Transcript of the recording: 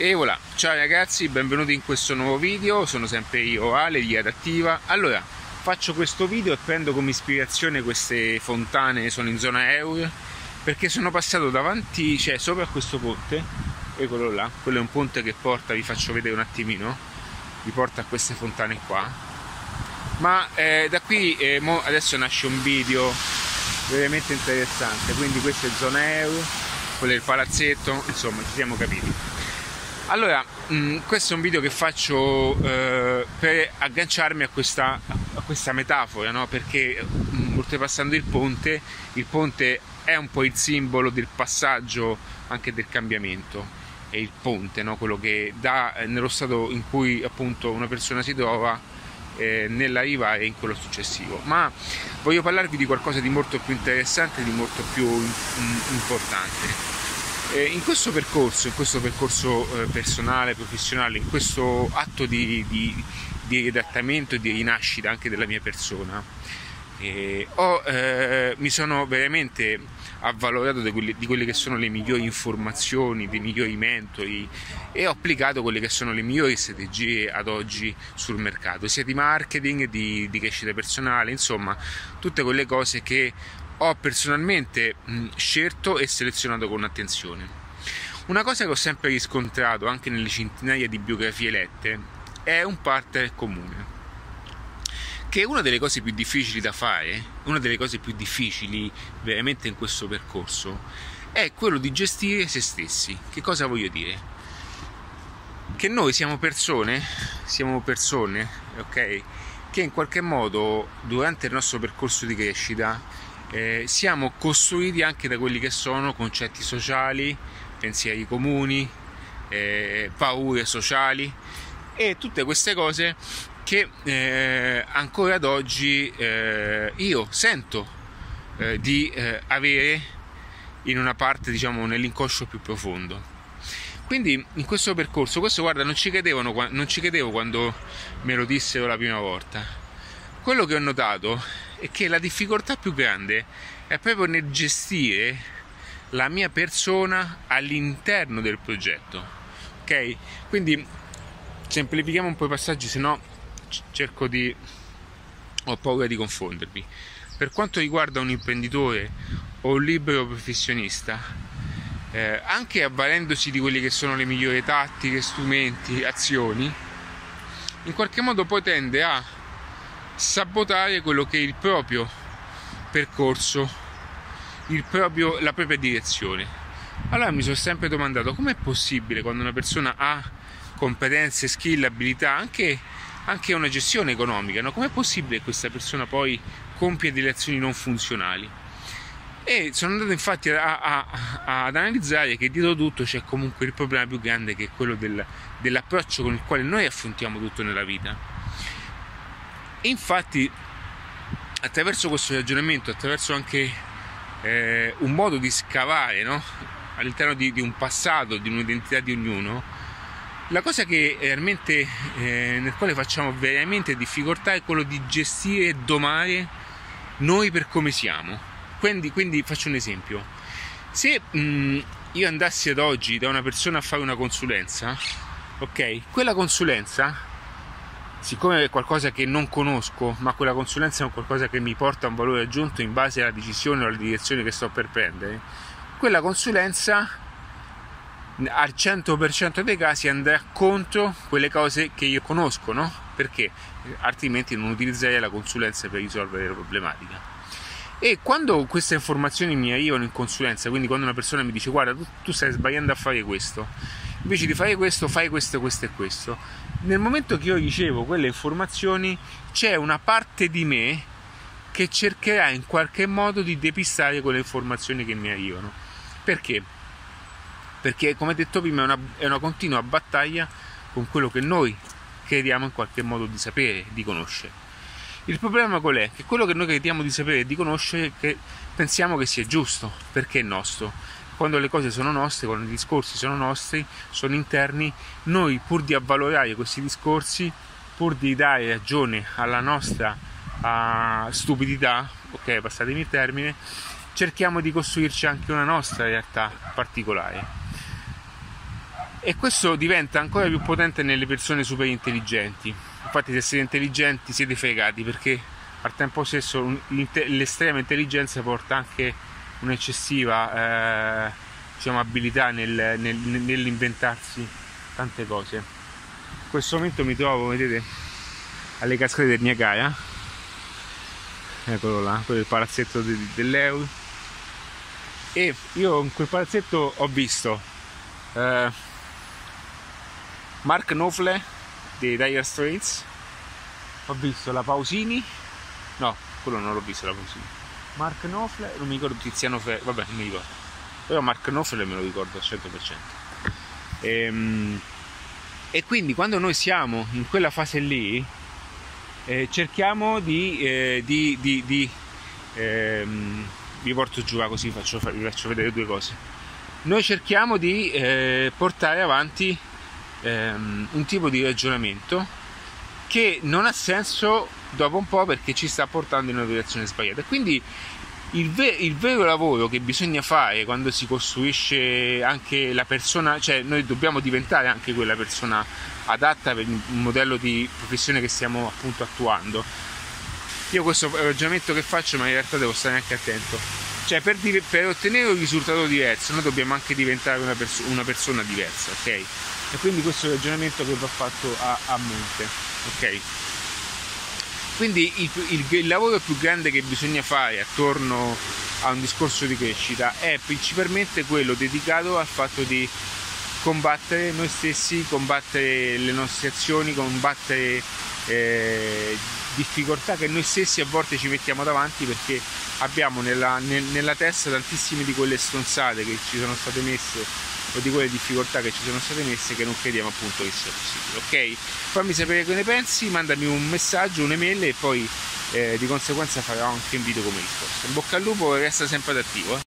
E voilà, ciao ragazzi, benvenuti in questo nuovo video, sono sempre io Ale di Adattiva. Allora, faccio questo video e prendo come ispirazione queste fontane, sono in zona Eur, perché sono passato davanti, cioè sopra questo ponte, eccolo là, quello è un ponte che porta, vi faccio vedere un attimino, vi porta a queste fontane qua. Ma eh, da qui eh, adesso nasce un video veramente interessante, quindi questa è zona Eur, quello è il palazzetto, insomma ci siamo capiti. Allora, mh, mm, questo è un video che faccio eh, per agganciarmi a questa, a questa metafora, no? perché mm, oltrepassando il ponte, il ponte è un po' il simbolo del passaggio, anche del cambiamento. È il ponte, no? quello che dà eh, nello stato in cui appunto una persona si trova eh, nella riva e in quello successivo. Ma voglio parlarvi di qualcosa di molto più interessante, di molto più importante. Eh, in questo percorso, in questo percorso eh, personale, professionale, in questo atto di, di, di ridattamento e di rinascita anche della mia persona, eh, ho, eh, mi sono veramente avvalorato di quelle, di quelle, che sono le migliori informazioni, dei migliori mentori e ho applicato quelle che sono le migliori strategie ad oggi sul mercato, sia di marketing, di, di crescita personale, insomma tutte quelle cose che ho personalmente scelto e selezionato con attenzione. Una cosa che ho sempre riscontrato anche nelle centinaia di biografie lette è un partner comune. Che una delle cose più difficili da fare, una delle cose più difficili veramente in questo percorso, è quello di gestire se stessi. Che cosa voglio dire? Che noi siamo persone, siamo persone, ok? Che in qualche modo durante il nostro percorso di crescita eh, siamo costruiti anche da quelli che sono concetti sociali, pensieri comuni, eh, paure sociali e tutte queste cose che eh, ancora ad oggi eh, io sento eh, di eh, avere in una parte, diciamo, nell'inconscio più profondo. Quindi in questo percorso, questo guarda, non ci, credevano, non ci credevo quando me lo dissero la prima volta. Quello che ho notato è che la difficoltà più grande è proprio nel gestire la mia persona all'interno del progetto. Ok? Quindi semplifichiamo un po' i passaggi, se no cerco di ho paura di confondervi. Per quanto riguarda un imprenditore o un libero professionista, eh, anche avvalendosi di quelle che sono le migliori tattiche, strumenti, azioni, in qualche modo poi tende a sabotare quello che è il proprio percorso, il proprio, la propria direzione. Allora mi sono sempre domandato com'è possibile quando una persona ha competenze, skill, abilità, anche, anche una gestione economica, no? com'è possibile che questa persona poi compia delle azioni non funzionali? E sono andato infatti a, a, a, ad analizzare che dietro tutto c'è comunque il problema più grande che è quello del, dell'approccio con il quale noi affrontiamo tutto nella vita infatti attraverso questo ragionamento, attraverso anche eh, un modo di scavare no? all'interno di, di, un passato, di un'identità di ognuno, la cosa che realmente eh, nel quale facciamo veramente difficoltà è quello di gestire e domare noi per come siamo. Quindi, quindi faccio un esempio. Se mh, mm, io andassi ad oggi da una persona a fare una consulenza, ok, quella consulenza siccome è qualcosa che non conosco, ma quella consulenza è qualcosa che mi porta un valore aggiunto in base alla decisione o alla direzione che sto per prendere, quella consulenza al 100% dei casi andrà contro quelle cose che io conosco, no? Perché altrimenti non utilizzerei la consulenza per risolvere la problematica. E quando queste informazioni mi arrivano in consulenza, quindi quando una persona mi dice guarda tu, tu stai sbagliando a fare questo, invece di fare questo fai questo, questo e questo, nel momento che io ricevo quelle informazioni c'è una parte di me che cercherà in qualche modo di depistare quelle informazioni che mi arrivano. Perché? Perché come detto prima è una, è una continua battaglia con quello che noi crediamo in qualche modo di sapere, di conoscere. Il problema qual è? Che quello che noi crediamo di sapere e di conoscere che pensiamo che sia giusto, perché è nostro quando le cose sono nostre, quando i discorsi sono nostri, sono interni, noi pur di avvalorare questi discorsi, pur di dare ragione alla nostra uh, stupidità, ok, passatemi il termine, cerchiamo di costruirci anche una nostra realtà particolare. e questo diventa ancora più potente nelle persone super intelligenti. Infatti se siete intelligenti siete fregati perché al tempo stesso l'estrema intelligenza porta anche un'eccessiva eh, diciamo, abilità nel, nel, nell'inventarsi tante cose. In questo momento mi trovo, vedete, alle cascate del Niagara. Eccolo là, quello è palazzetto dell'Euro. E io in quel palazzetto ho visto eh, Mark Knopfler dei Dire Straits, ho visto la Pausini, no, quello non l'ho visto la Pausini. Mark Knopfler, non mi ricordo Tiziano Ferro, vabbè, non mi ricordo. Però Mark Knopfler me lo ricordo al 100%. E, ehm, e quindi quando noi siamo in quella fase lì, eh, cerchiamo di, eh, di, di, di ehm, vi porto giù così faccio, vi faccio vedere due cose. Noi cerchiamo di eh, portare avanti ehm, un tipo di ragionamento che non ha senso dopo un po' perché ci sta portando in una direzione sbagliata. Quindi il, ve- il, vero lavoro che bisogna fare quando si costruisce anche la persona, cioè noi dobbiamo diventare anche quella persona adatta per il modello di professione che stiamo appunto attuando. Io questo ragionamento che faccio, ma in realtà devo stare anche attento. Cioè, per, di- per ottenere un risultato diverso, noi dobbiamo anche diventare una, pers- una persona diversa, ok? E quindi questo è il ragionamento che va fatto a, a monte, ok? Quindi il, il, il, lavoro più grande che bisogna fare attorno a un discorso di crescita è principalmente quello dedicato al fatto di combattere noi stessi, combattere le nostre azioni, combattere eh, difficoltà che noi stessi a volte ci mettiamo davanti perché abbiamo nella, nel, nella testa tantissime di quelle stronzate che ci sono state messe o di quelle difficoltà che ci sono state messe che non crediamo appunto che sia possibile ok fammi sapere che ne pensi mandami un messaggio un'email e poi eh, di conseguenza farò anche un video come risposta in bocca al lupo e resta sempre attivo eh.